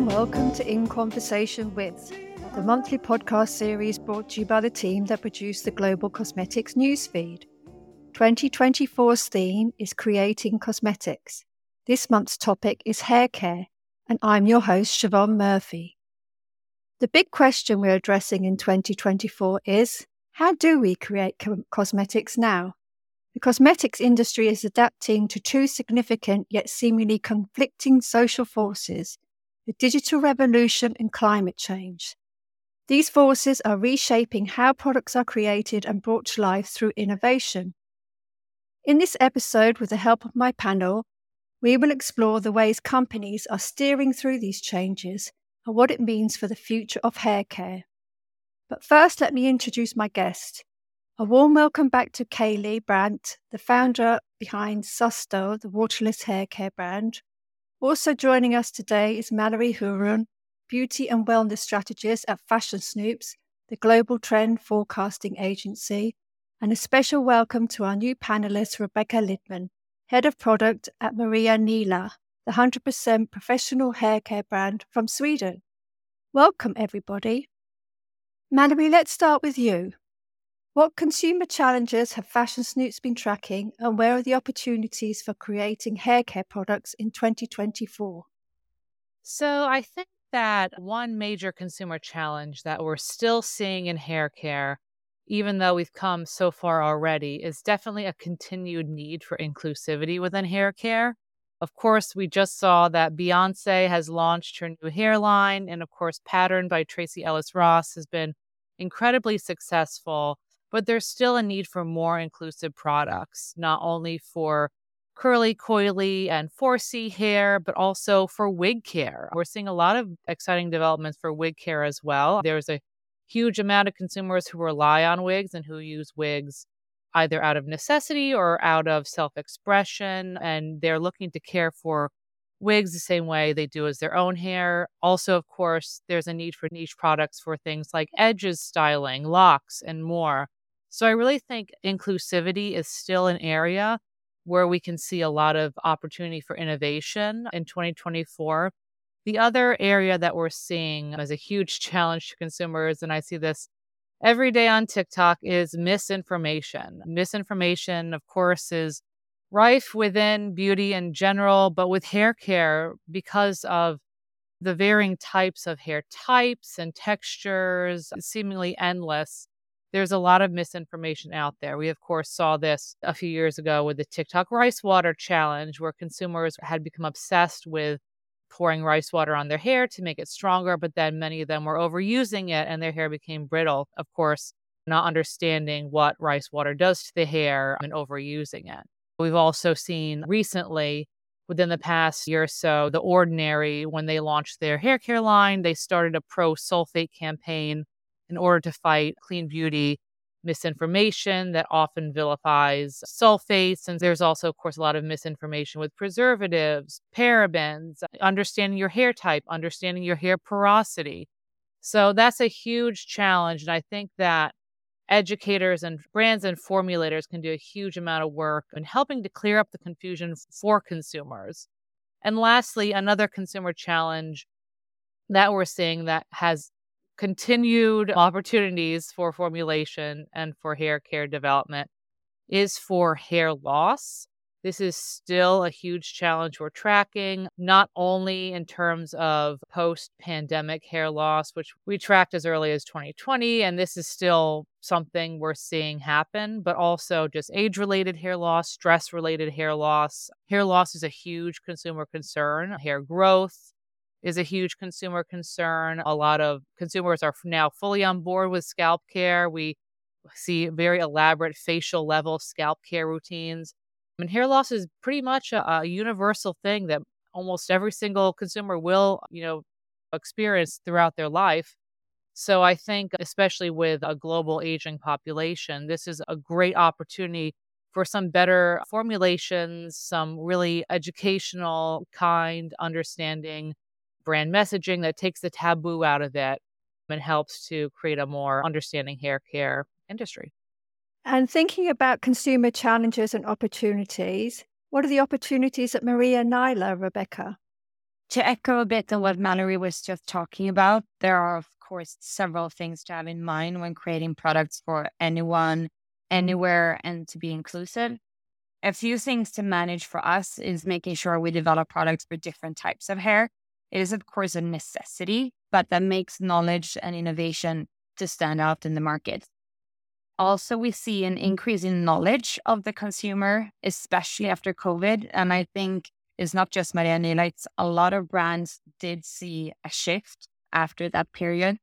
and welcome to In Conversation With, the monthly podcast series brought to you by the team that produced the Global Cosmetics newsfeed. 2024's theme is Creating Cosmetics. This month's topic is hair care, and I'm your host, Siobhan Murphy. The big question we're addressing in 2024 is how do we create co- cosmetics now? The cosmetics industry is adapting to two significant yet seemingly conflicting social forces the digital revolution and climate change. These forces are reshaping how products are created and brought to life through innovation. In this episode, with the help of my panel, we will explore the ways companies are steering through these changes and what it means for the future of hair care. But first, let me introduce my guest. A warm welcome back to Kailey Bradt, the founder behind Susteau, the waterless hair care brand. Also joining us today is Mallory Huron, beauty and wellness strategist at Fashion Snoops, the global trend forecasting agency. And a special welcome to our new panelist, Rebecca Lidman, head of product at Maria Nila, the 100% professional hair care brand from Sweden. Welcome, everybody. Mallory, let's start with you. What consumer challenges have Fashion Snoops been tracking, and where are the opportunities for creating hair care products in 2024? So, I think that one major consumer challenge that we're still seeing in hair care, even though we've come so far already, is definitely a continued need for inclusivity within hair care. Of course, we just saw that Beyonce has launched her new hairline, and of course, Pattern by Tracee Ellis Ross has been incredibly successful but there's still a need for more inclusive products, not only for curly, coily, and 4C hair, but also for wig care. We're seeing a lot of exciting developments for wig care as well. There's a huge amount of consumers who rely on wigs and who use wigs either out of necessity or out of self expression, and they're looking to care for wigs the same way they do as their own hair. Also, of course, there's a need for niche products for things like edges styling, locks, and more. So I really think inclusivity is still an area where we can see a lot of opportunity for innovation in 2024. The other area that we're seeing as a huge challenge to consumers, and I see this every day on TikTok, is misinformation. Misinformation, of course, is rife within beauty in general, but with hair care, because of the varying types of hair types and textures, seemingly endless, there's a lot of misinformation out there. We, of course, saw this a few years ago with the TikTok rice water challenge, where consumers had become obsessed with pouring rice water on their hair to make it stronger, but then many of them were overusing it and their hair became brittle. Of course, not understanding what rice water does to the hair and overusing it. We've also seen recently, within the past year or so, The Ordinary, when they launched their hair care line, they started a pro sulfate campaign in order to fight clean beauty misinformation that often vilifies sulfates. And there's also, of course, a lot of misinformation with preservatives, parabens, understanding your hair type, understanding your hair porosity. So that's a huge challenge. And I think that educators and brands and formulators can do a huge amount of work in helping to clear up the confusion for consumers. And lastly, another consumer challenge that we're seeing that has continued opportunities for formulation and for hair care development is for hair loss. This is still a huge challenge we're tracking, not only in terms of post pandemic hair loss, which we tracked as early as 2020, and this is still something we're seeing happen, but also just age related hair loss, stress related hair loss. Hair loss is a huge consumer concern, hair growth, is a huge consumer concern. A lot of consumers are now fully on board with scalp care. We see very elaborate facial level scalp care routines. I mean, hair loss is pretty much a, a universal thing that almost every single consumer will, you know, experience throughout their life. So I think, especially with a global aging population, this is a great opportunity for some better formulations, some really educational, kind, understanding brand messaging that takes the taboo out of it and helps to create a more understanding hair care industry. And thinking about consumer challenges and opportunities, what are the opportunities at Maria Nila, Rebecca? To echo a bit on what Mallory was just talking about, there are, of course, several things to have in mind when creating products for anyone, mm-hmm. anywhere, and to be inclusive. A few things to manage for us is making sure we develop products for different types of hair. It is, of course, a necessity, but that makes knowledge and innovation to stand out in the market. Also, we see an increase in knowledge of the consumer, especially after COVID. And I think it's not just Maria Nila, a lot of brands did see a shift after that period.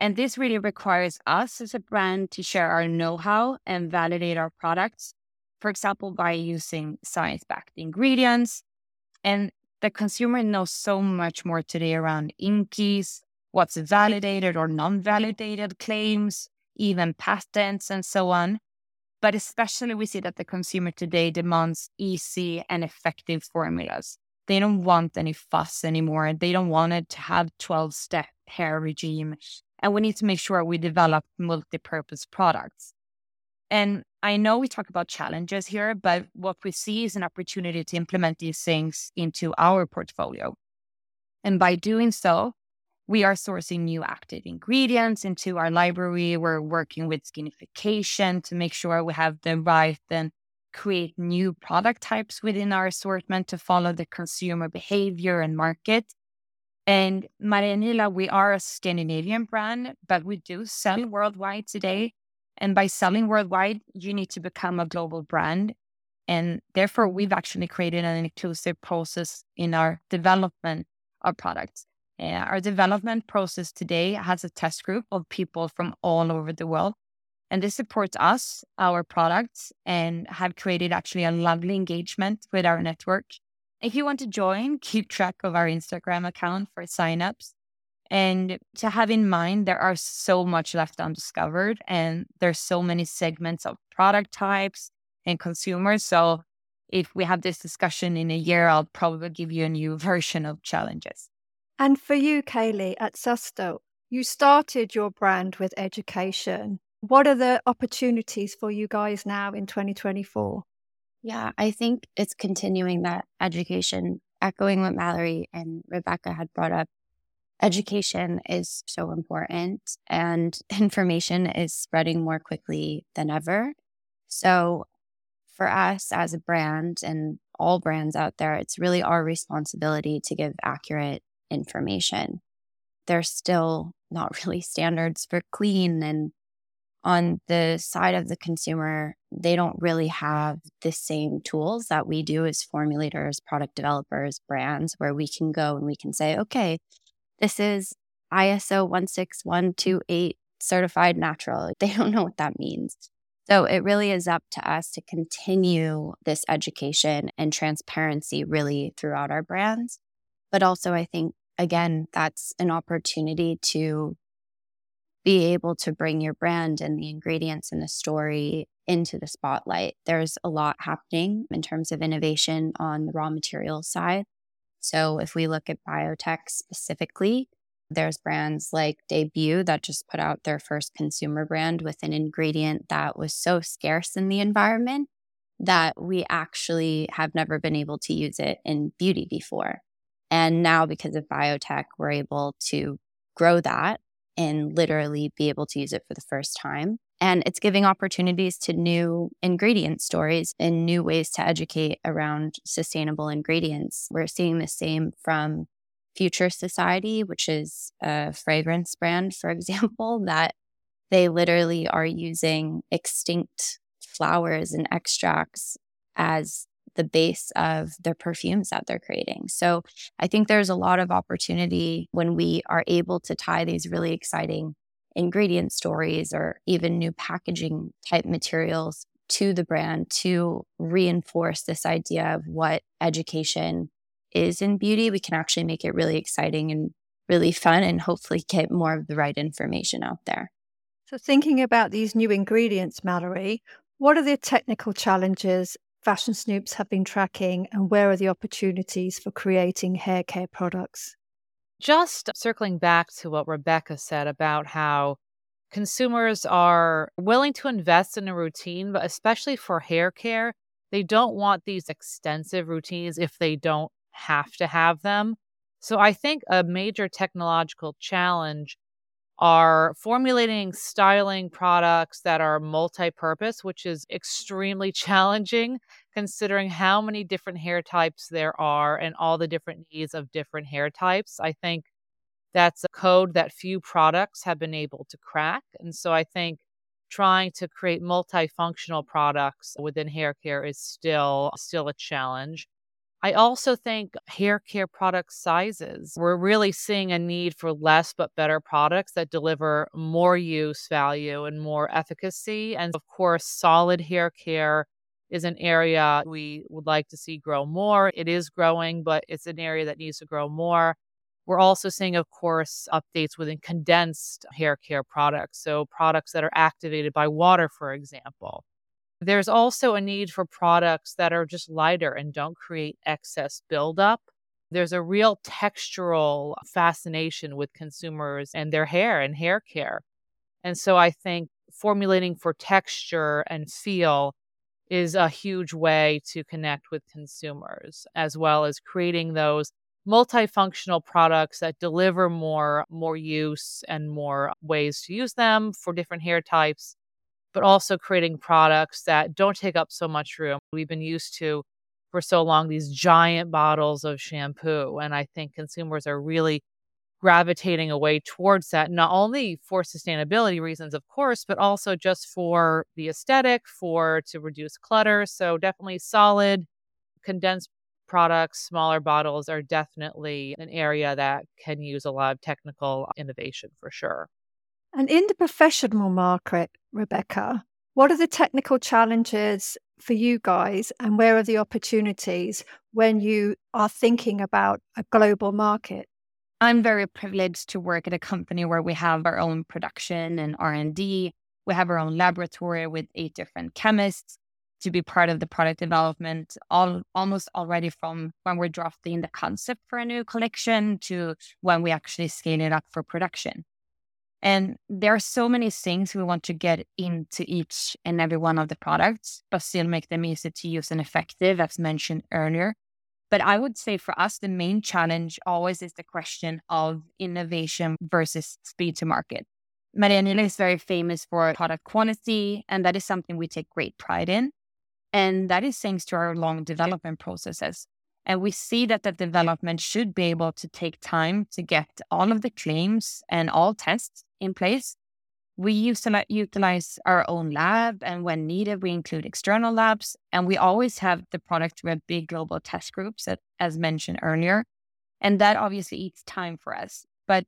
And this really requires us as a brand to share our know how and validate our products, for example, by using science backed ingredients. And the consumer knows so much more today around INCIs, what's validated or non validated claims, even patents, and so on. But especially, we see that the consumer today demands easy and effective formulas. They don't want any fuss anymore. They don't want it to have 12 step hair regime. And we need to make sure we develop multi purpose products. And I know we talk about challenges here, but what we see is an opportunity to implement these things into our portfolio. And by doing so, we are sourcing new active ingredients into our library. We're working with skinification to make sure we have the right and create new product types within our assortment to follow the consumer behavior and market. And Maria Nila, we are a Scandinavian brand, but we do sell worldwide today. And by selling worldwide, you need to become a global brand. And therefore, we've actually created an inclusive process in our development of products. Our development process today has a test group of people from all over the world. And this supports us, our products, and have created actually a lovely engagement with our network. If you want to join, keep track of our Instagram account for signups. And to have in mind, there are so much left undiscovered, and there's so many segments of product types and consumers. So if we have this discussion in a year, I'll probably give you a new version of challenges. And for you, Kailey, at Susteau, you started your brand with education. What are the opportunities for you guys now in 2024? Yeah, I think it's continuing that education, echoing what Mallory and Rebecca had brought up. Education is so important and information is spreading more quickly than ever. So, for us as a brand and all brands out there, it's really our responsibility to give accurate information. There's still not really standards for clean. And on the side of the consumer, they don't really have the same tools that we do as formulators, product developers, brands, where we can go and we can say, okay, this is ISO 16128 certified natural. They don't know what that means. So it really is up to us to continue this education and transparency really throughout our brands. But also, I think again, that's an opportunity to be able to bring your brand and the ingredients and the story into the spotlight. There's a lot happening in terms of innovation on the raw material side. So if we look at biotech specifically, there's brands like Debut that just put out their first consumer brand with an ingredient that was so scarce in the environment that we actually have never been able to use it in beauty before. And now, because of biotech, we're able to grow that and literally be able to use it for the first time. And it's giving opportunities to new ingredient stories and new ways to educate around sustainable ingredients. We're seeing the same from Future Society, which is a fragrance brand, for example, that they literally are using extinct flowers and extracts as the base of the perfumes that they're creating. So I think there's a lot of opportunity when we are able to tie these really exciting ingredient stories or even new packaging type materials to the brand to reinforce this idea of what education is in beauty. We can actually make it really exciting and really fun and hopefully get more of the right information out there. So, thinking about these new ingredients, Mallory, what are the technical challenges Fashion Snoops have been tracking, and where are the opportunities for creating hair care products? Just circling back to what Rebecca said about how consumers are willing to invest in a routine, but especially for hair care, they don't want these extensive routines if they don't have to have them. So I think a major technological challenge are formulating styling products that are multi-purpose, which is extremely challenging considering how many different hair types there are and all the different needs of different hair types. I think that's a code that few products have been able to crack. And so I think trying to create multifunctional products within hair care is still still a challenge. I also think hair care product sizes. We're really seeing a need for less but better products that deliver more use value and more efficacy. And of course, solid hair care is an area we would like to see grow more. It is growing, but it's an area that needs to grow more. We're also seeing, of course, updates within condensed hair care products. So, products that are activated by water, for example. There's also a need for products that are just lighter and don't create excess buildup. There's a real textural fascination with consumers and their hair and hair care. And so I think formulating for texture and feel is a huge way to connect with consumers, as well as creating those multifunctional products that deliver more more use and more ways to use them for different hair types but also creating products that don't take up so much room. We've been used to for so long these giant bottles of shampoo and i think consumers are really gravitating away towards that not only for sustainability reasons of course but also just for the aesthetic for to reduce clutter so definitely solid condensed products, smaller bottles are definitely an area that can use a lot of technical innovation for sure. And in the professional market, Rebecca, what are the technical challenges for you guys and where are the opportunities when you are thinking about a global market? I'm very privileged to work at a company where we have our own production and R&D. We have our own laboratory with eight different chemists to be part of the product development all almost already from when we're drafting the concept for a new collection to when we actually scale it up for production. And there are so many things we want to get into each and every one of the products, but still make them easy to use and effective, as mentioned earlier. But I would say for us, the main challenge always is the question of innovation versus speed to market. Maria Nila is very famous for product quantity, and that is something we take great pride in. And that is thanks to our long development processes. And we see that the development should be able to take time to get all of the claims and all tests in place. We utilize our own lab, and when needed, we include external labs. And we always have the product with big global test groups, as mentioned earlier. And that obviously eats time for us, but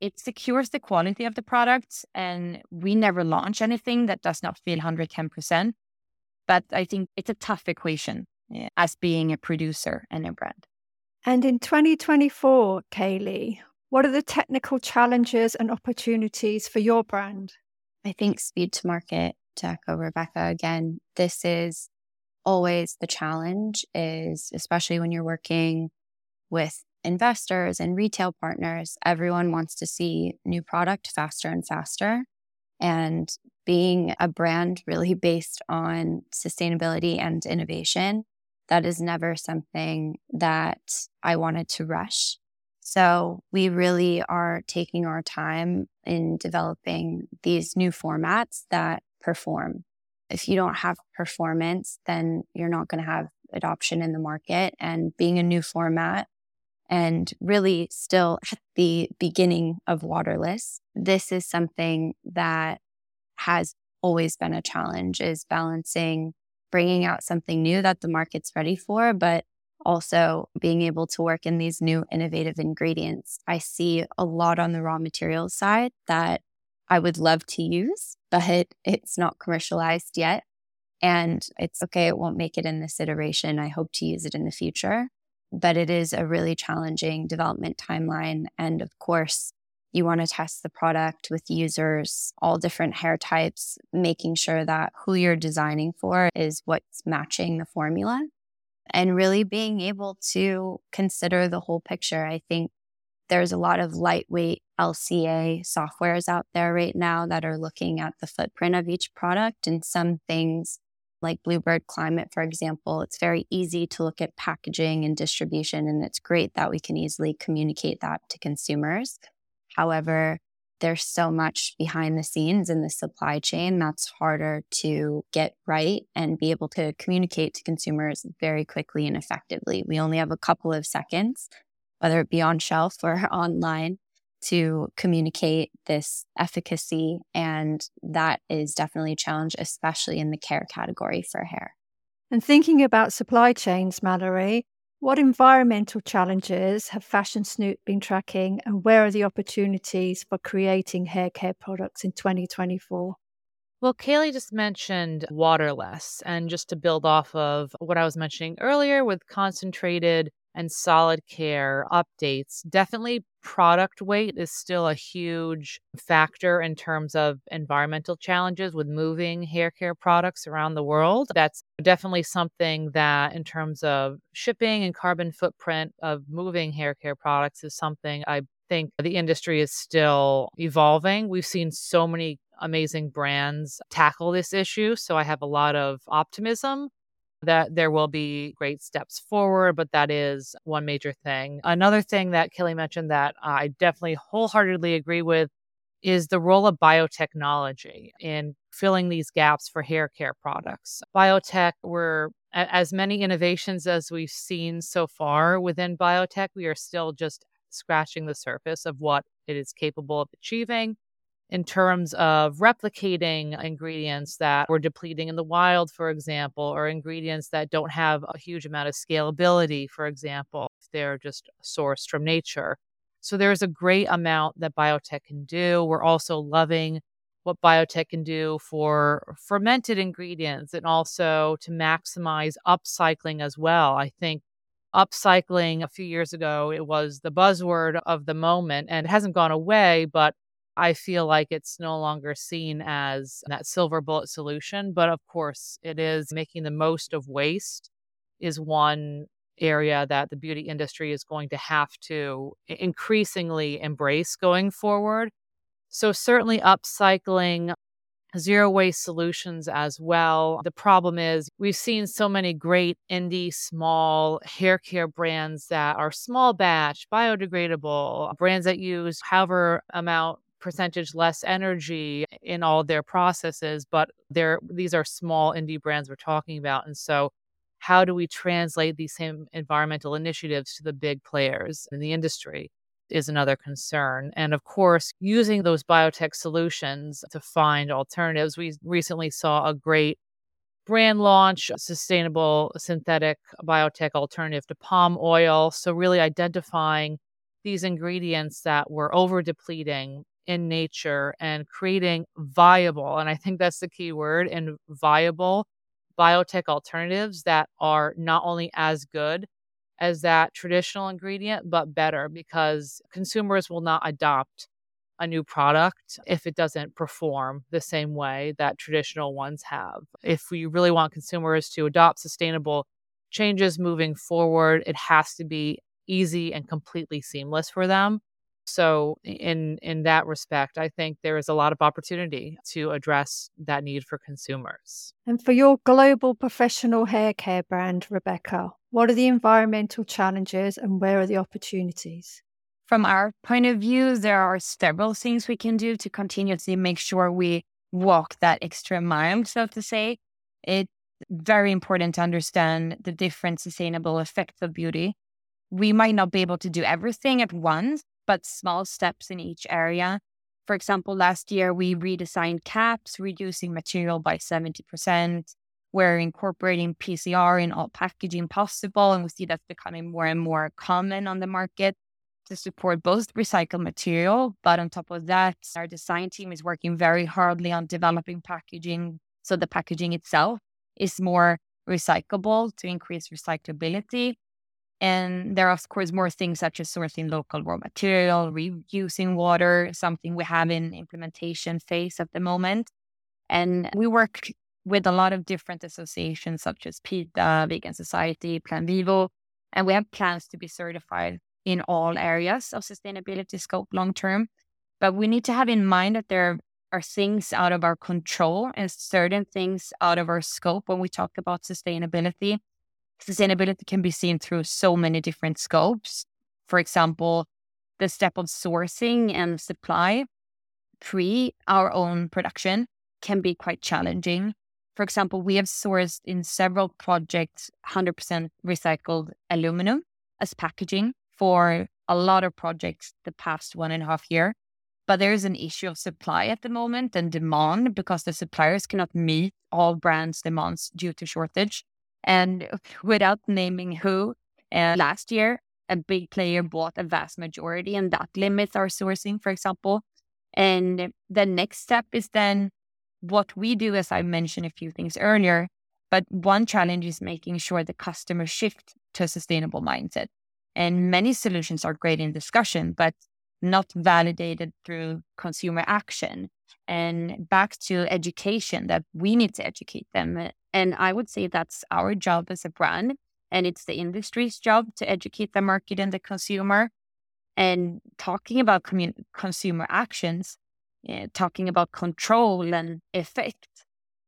it secures the quality of the product. And we never launch anything that does not feel 110%. But I think it's a tough equation yeah, as being a producer and a brand. And in 2024, Kailey, what are the technical challenges and opportunities for your brand? I think speed to market, to echo Rebecca again, this is always the challenge is especially when you're working with investors and retail partners, everyone wants to see new product faster and faster. And being a brand really based on sustainability and innovation, that is never something that I wanted to rush. So we really are taking our time in developing these new formats that perform. If you don't have performance, then you're not going to have adoption in the market. And being a new format and really still at the beginning of waterless, this is something that has always been a challenge is balancing bringing out something new that the market's ready for, but also being able to work in these new innovative ingredients. I see a lot on the raw materials side that I would love to use, but it's not commercialized yet. And it's okay, it won't make it in this iteration. I hope to use it in the future. But it is a really challenging development timeline. And of course, you want to test the product with users, all different hair types, making sure that who you're designing for is what's matching the formula and really being able to consider the whole picture. I think there's a lot of lightweight LCA softwares out there right now that are looking at the footprint of each product and some things like Bluebird Climate, for example, it's very easy to look at packaging and distribution, and it's great that we can easily communicate that to consumers. However, there's so much behind the scenes in the supply chain that's harder to get right and be able to communicate to consumers very quickly and effectively. We only have a couple of seconds, whether it be on shelf or online, to communicate this efficacy. And that is definitely a challenge, especially in the care category for hair. And thinking about supply chains, Mallory, what environmental challenges have Fashion Snoop been tracking, and where are the opportunities for creating hair care products in 2024? Well, Kailey just mentioned waterless, and just to build off of what I was mentioning earlier with concentrated and solid care updates. Definitely product weight is still a huge factor in terms of environmental challenges with moving hair care products around the world. That's definitely something that, in terms of shipping and carbon footprint of moving hair care products, is something I think the industry is still evolving. We've seen so many amazing brands tackle this issue. So I have a lot of optimism that there will be great steps forward, but that is one major thing. Another thing that Kelly mentioned that I definitely wholeheartedly agree with is the role of biotechnology in filling these gaps for hair care products. Biotech, we're as many innovations as we've seen so far within biotech, we are still just scratching the surface of what it is capable of achieving in terms of replicating ingredients that we're depleting in the wild, for example, or ingredients that don't have a huge amount of scalability, for example, if they're just sourced from nature. So there's a great amount that biotech can do. We're also loving what biotech can do for fermented ingredients and also to maximize upcycling as well. I think upcycling a few years ago, it was the buzzword of the moment and it hasn't gone away, but I feel like it's no longer seen as that silver bullet solution. But of course, it is making the most of waste, is one area that the beauty industry is going to have to increasingly embrace going forward. So, certainly upcycling zero waste solutions as well. The problem is we've seen so many great indie small hair care brands that are small batch, biodegradable, brands that use however amount percentage less energy in all their processes, but they're these are small indie brands we're talking about. And so how do we translate these same environmental initiatives to the big players in the industry is another concern. And of course, using those biotech solutions to find alternatives. We recently saw a great brand launch, sustainable synthetic biotech alternative to palm oil. So, really identifying these ingredients that were over depleting in nature and creating viable, and I think that's the key word, and viable biotech alternatives that are not only as good as that traditional ingredient, but better because consumers will not adopt a new product if it doesn't perform the same way that traditional ones have. If we really want consumers to adopt sustainable changes moving forward, it has to be easy and completely seamless for them. So in in that respect, I think there is a lot of opportunity to address that need for consumers. And for your global professional hair care brand, Rebecca, what are the environmental challenges and where are the opportunities? From our point of view, there are several things we can do to continuously make sure we walk that extra mile, so to say. It's very important to understand the different sustainable effects of beauty. We might not be able to do everything at once, but small steps in each area. For example, last year we redesigned caps, reducing material by 70%. We're incorporating PCR in all packaging possible, and we see that's becoming more and more common on the market to support both recycled material. But on top of that, our design team is working very hardly on developing packaging so the packaging itself is more recyclable to increase recyclability. And there are, of course, more things such as sourcing local raw material, reusing water, something we have in implementation phase at the moment. And we work with a lot of different associations such as PETA, Vegan Society, Plan Vivo, and we have plans to be certified in all areas of sustainability scope long term. But we need to have in mind that there are things out of our control and certain things out of our scope when we talk about sustainability. Sustainability can be seen through so many different scopes. For example, the step of sourcing and supply pre our own production can be quite challenging. For example, we have sourced in several projects 100% recycled aluminum as packaging for a lot of projects the past one and a half year. But there is an issue of supply at the moment and demand because the suppliers cannot meet all brands' demands due to shortage. And without naming who, uh, last year, a big player bought a vast majority, and that limits our sourcing, for example. And the next step is then what we do, as I mentioned a few things earlier. But one challenge is making sure the customer shift to a sustainable mindset. And many solutions are great in discussion, but not validated through consumer action. And back to education, that we need to educate them. And I would say that's our job as a brand. And it's the industry's job to educate the market and the consumer. And talking about commun- consumer actions, uh, talking about control and effect,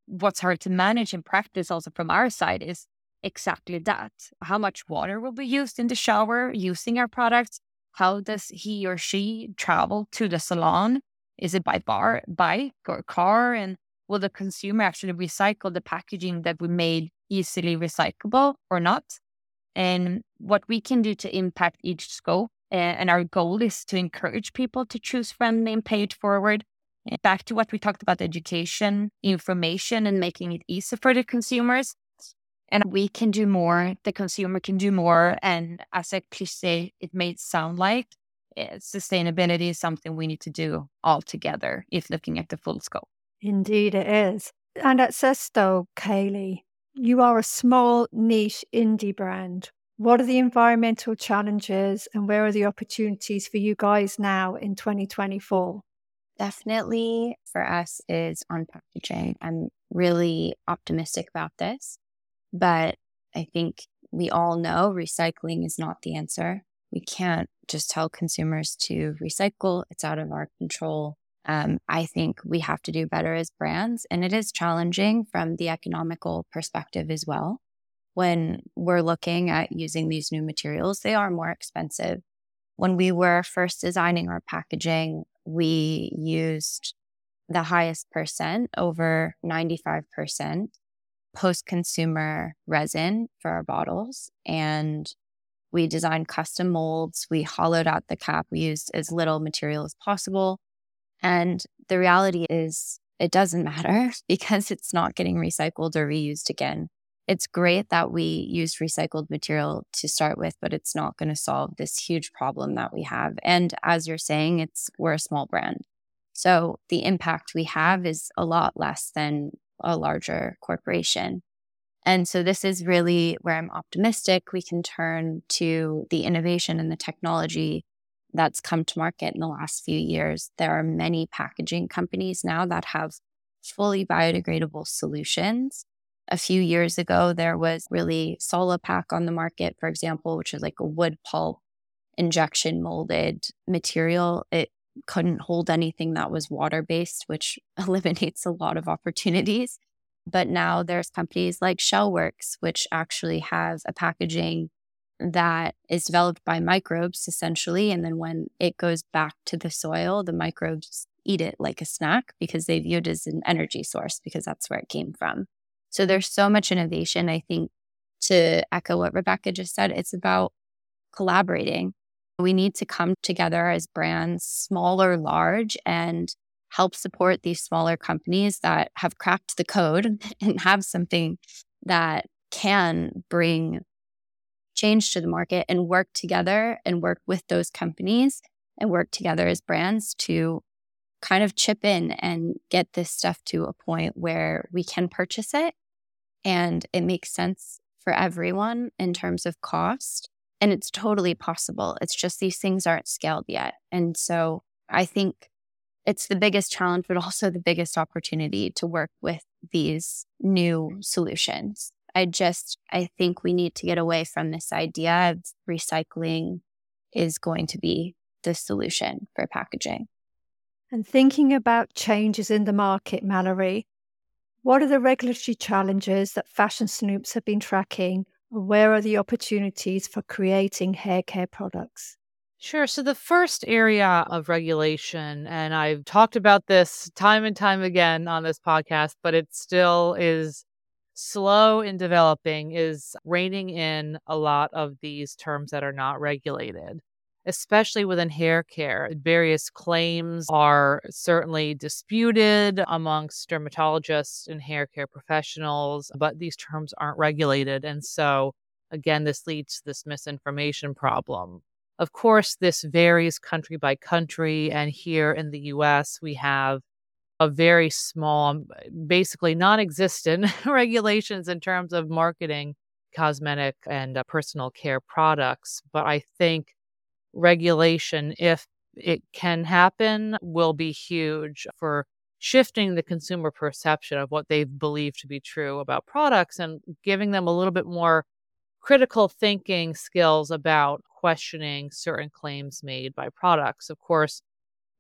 what's hard to manage in practice, also from our side, is exactly that. How much water will be used in the shower using our products? How does he or she travel to the salon? Is it by bar, bike or car? And will the consumer actually recycle the packaging that we made easily recyclable or not? And what we can do to impact each scope. And our goal is to encourage people to choose friendly and pay it forward. Back to what we talked about education, information, and making it easy for the consumers and we can do more, the consumer can do more. And as a cliche, it may sound like eh, sustainability is something we need to do all together if looking at the full scope. Indeed, it is. And at Susteau, Kailey, you are a small niche indie brand. What are the environmental challenges and where are the opportunities for you guys now in 2024? Definitely for us is on packaging. I'm really optimistic about this. But I think we all know recycling is not the answer. We can't just tell consumers to recycle, it's out of our control. Um, I think we have to do better as brands. And it is challenging from the economical perspective as well. When we're looking at using these new materials, they are more expensive. When we were first designing our packaging, we used the highest percent, over 95% post consumer resin for our bottles and we designed custom molds. We hollowed out the cap. We used as little material as possible. And the reality is, it doesn't matter because it's not getting recycled or reused again. It's great that we use recycled material to start with, but it's not going to solve this huge problem that we have. And as you're saying, it's we're a small brand. So the impact we have is a lot less than a larger corporation. And so this is really where I'm optimistic we can turn to the innovation and the technology that's come to market in the last few years. There are many packaging companies now that have fully biodegradable solutions. A few years ago, there was really Sulapac on the market, for example, which is like a wood pulp injection molded material. It couldn't hold anything that was water based, which eliminates a lot of opportunities. But now there's companies like Shellworks, which actually have a packaging that is developed by microbes essentially. And then when it goes back to the soil, the microbes eat it like a snack because they view it as an energy source because that's where it came from. So there's so much innovation. I think to echo what Rebecca just said, it's about collaborating we need to come together as brands, small or large, and help support these smaller companies that have cracked the code and have something that can bring change to the market and work together and work with those companies and work together as brands to kind of chip in and get this stuff to a point where we can purchase it and it makes sense for everyone in terms of cost and it's totally possible. It's just these things aren't scaled yet. And so I think it's the biggest challenge, but also the biggest opportunity to work with these new solutions. I just, I think we need to get away from this idea of recycling is going to be the solution for packaging. And thinking about changes in the market, Mallory, what are the regulatory challenges that Fashion Snoops have been tracking? And where are the opportunities for creating hair care products? Sure. So, the first area of regulation, and I've talked about this time and time again on this podcast, but it still is slow in developing, is reining in a lot of these terms that are not regulated, especially within hair care. Various claims are certainly disputed amongst dermatologists and hair care professionals, but these terms aren't regulated. And so, again, this leads to this misinformation problem of course, this varies country by country. And here in the US, we have a very small, basically non existent regulations in terms of marketing cosmetic and uh, personal care products. But I think regulation, if it can happen, will be huge for shifting the consumer perception of what they believe to be true about products and giving them a little bit more critical thinking skills about questioning certain claims made by products. Of course,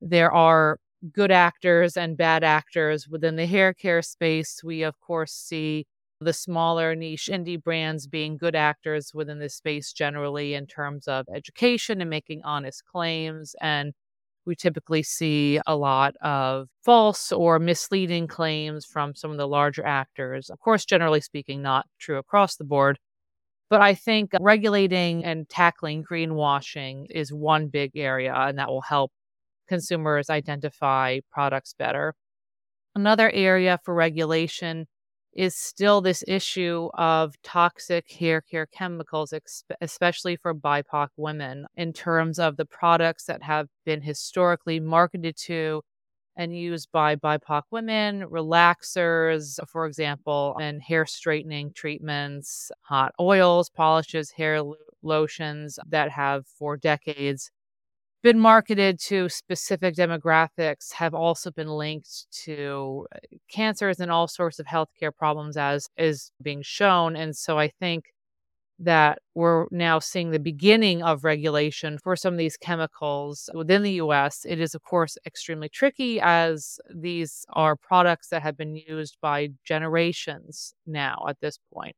there are good actors and bad actors within the hair care space. We, of course, see the smaller niche indie brands being good actors within this space generally in terms of education and making honest claims. And we typically see a lot of false or misleading claims from some of the larger actors. Of course, generally speaking, not true across the board. But I think regulating and tackling greenwashing is one big area, and that will help consumers identify products better. Another area for regulation is still this issue of toxic hair care chemicals, especially for BIPOC women, in terms of the products that have been historically marketed to and used by BIPOC women, relaxers, for example, and hair straightening treatments, hot oils, polishes, hair lotions that have for decades been marketed to specific demographics have also been linked to uh, cancers and all sorts of healthcare problems as is being shown and so i think that we're now seeing the beginning of regulation for some of these chemicals within the US. It is, of course, extremely tricky as these are products that have been used by generations now at this point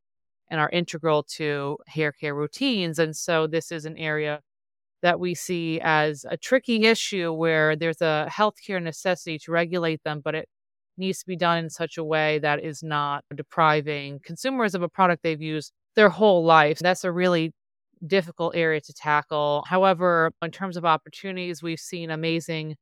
and are integral to hair care routines. And so this is an area that we see as a tricky issue where there's a healthcare necessity to regulate them, but it needs to be done in such a way that is not depriving consumers of a product they've used their whole life. That's a really difficult area to tackle. However, in terms of opportunities, we've seen amazing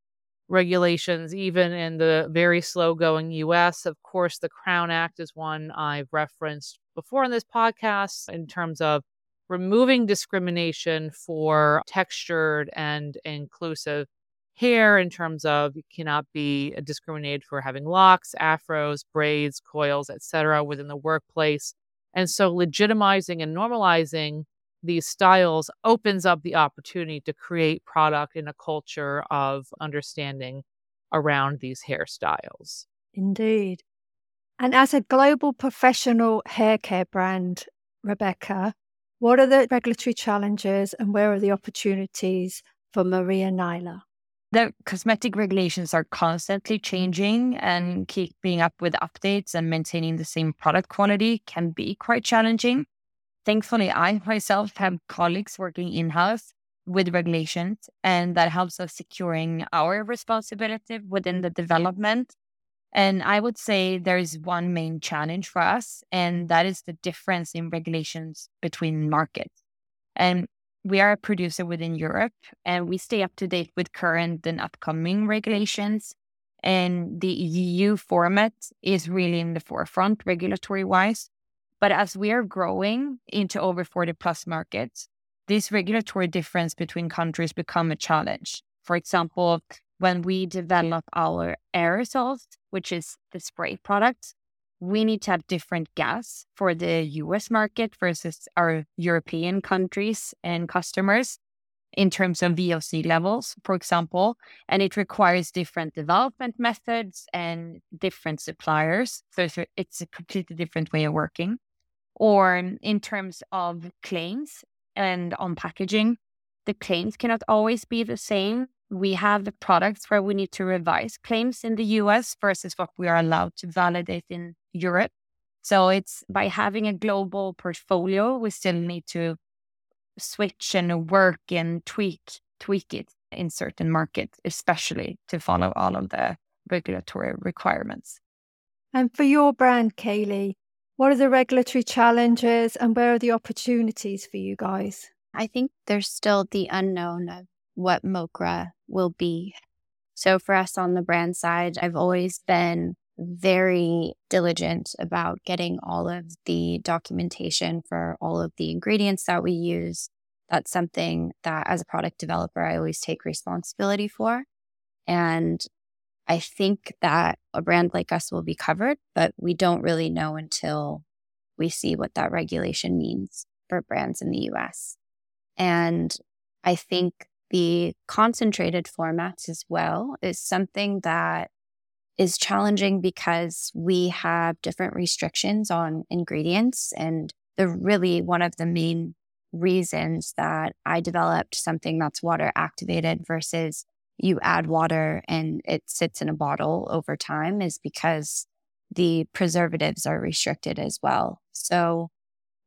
regulations, even in the very slow going US. Of course, the Crown Act is one I've referenced before in this podcast in terms of removing discrimination for textured and inclusive hair in terms of you cannot be uh, discriminated for having locks, afros, braids, coils, etc. within the workplace. And so legitimizing and normalizing these styles opens up the opportunity to create product in a culture of understanding around these hairstyles. Indeed. And as a global professional hair care brand, Rebecca, what are the regulatory challenges and where are the opportunities for Maria Nila? the cosmetic regulations are constantly changing and keeping up with updates and maintaining the same product quality can be quite challenging. Thankfully, I myself have colleagues working in house with regulations, and that helps us securing our responsibility within the development. And I would say there is one main challenge for us, and that is the difference in regulations between markets. And we are a producer within Europe and we stay up to date with current and upcoming regulations. And the EU format is really in the forefront regulatory wise. But as we are growing into over 40 plus markets, this regulatory difference between countries become a challenge. For example, when we develop our aerosols, which is the spray products, we need to have different gas for the US market versus our European countries and customers in terms of VOC levels, for example. And it requires different development methods and different suppliers. So it's a completely different way of working. Or in terms of claims and on packaging, the claims cannot always be the same we have the products where we need to revise claims in the US versus what we are allowed to validate in Europe. So it's by having a global portfolio, we still need to switch and work and tweak tweak it in certain markets, especially to follow all of the regulatory requirements. And for your brand, Kailey, what are the regulatory challenges and where are the opportunities for you guys? I think there's still the unknown of what MOCRA will be. So for us on the brand side, I've always been very diligent about getting all of the documentation for all of the ingredients that we use. That's something that as a product developer, I always take responsibility for. And I think that a brand like us will be covered, but we don't really know until we see what that regulation means for brands in the US. And I think the concentrated formats as well is something that is challenging because we have different restrictions on ingredients. And the really one of the main reasons that I developed something that's water activated versus you add water and it sits in a bottle over time is because the preservatives are restricted as well. So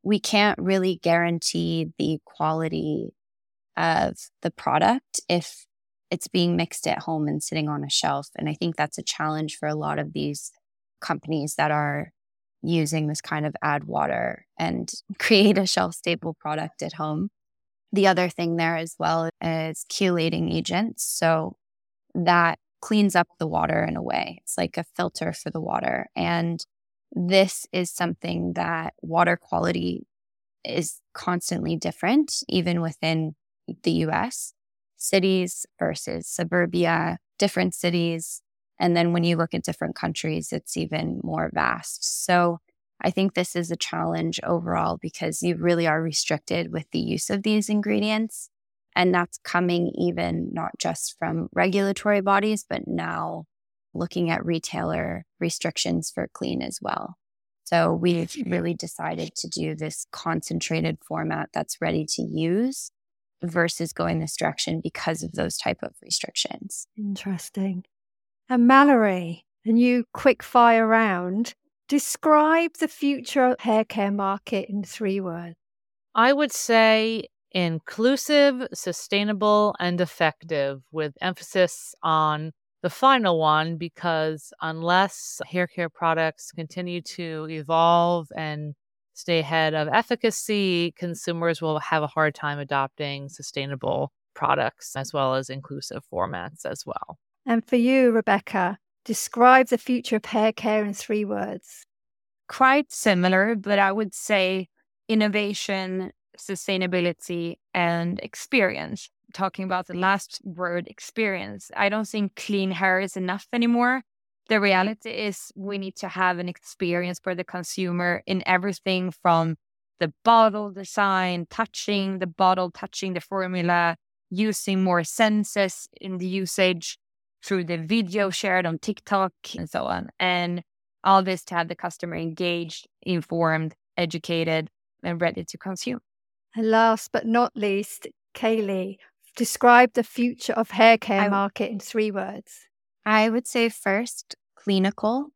we can't really guarantee the quality of the product if it's being mixed at home and sitting on a shelf. And I think that's a challenge for a lot of these companies that are using this kind of add water and create a shelf stable product at home. The other thing there as well is chelating agents. So that cleans up the water in a way. It's like a filter for the water. And this is something that water quality is constantly different, even within the US, cities versus suburbia, different cities. And then when you look at different countries, it's even more vast. So I think this is a challenge overall because you really are restricted with the use of these ingredients. And that's coming even not just from regulatory bodies, but now looking at retailer restrictions for clean as well. So we've really decided to do this concentrated format that's ready to use versus going this direction because of those type of restrictions. Interesting. And Mallory, a new quick fire round. Describe the future hair care market in three words. I would say inclusive, sustainable, and effective, with emphasis on the final one because unless hair care products continue to evolve and stay ahead of efficacy, consumers will have a hard time adopting sustainable products as well as inclusive formats as well. And for you, Rebecca, describe the future of hair care in three words. Quite similar, but I would say innovation, sustainability, and experience. Talking about the last word, experience. I don't think clean hair is enough anymore the reality is we need to have an experience for the consumer in everything from the bottle design, touching the bottle, touching the formula, using more senses in the usage through the video shared on TikTok and so on. And all this to have the customer engaged, informed, educated, and ready to consume. And last but not least, Kailey, describe the future of hair care I, market in three words. I would say first, clinical.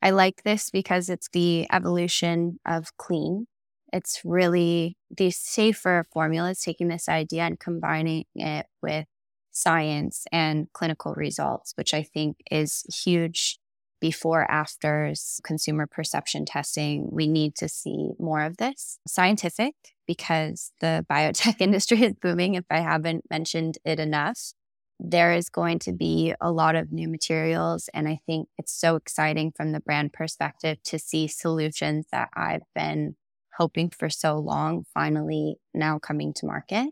I like this because it's the evolution of clean. It's really the safer formulas, taking this idea and combining it with science and clinical results, which I think is huge before afters consumer perception testing we need to see more of this scientific because the biotech industry is booming if i haven't mentioned it enough there is going to be a lot of new materials. And I think it's so exciting from the brand perspective to see solutions that I've been hoping for so long finally now coming to market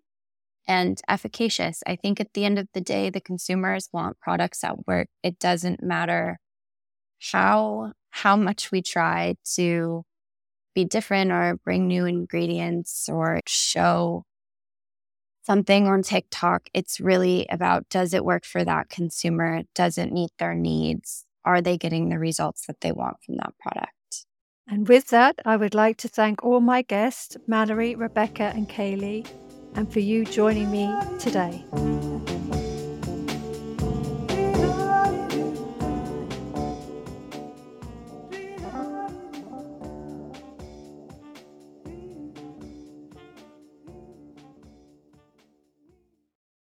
and efficacious. I think at the end of the day, the consumers want products that work. It doesn't matter how how much we try to be different or bring new ingredients or show something on TikTok, it's really about does it work for that consumer? Does it meet their needs? Are they getting the results that they want from that product? And with that, I would like to thank all my guests, Mallory, Rebecca, and Kailey, and for you joining me today.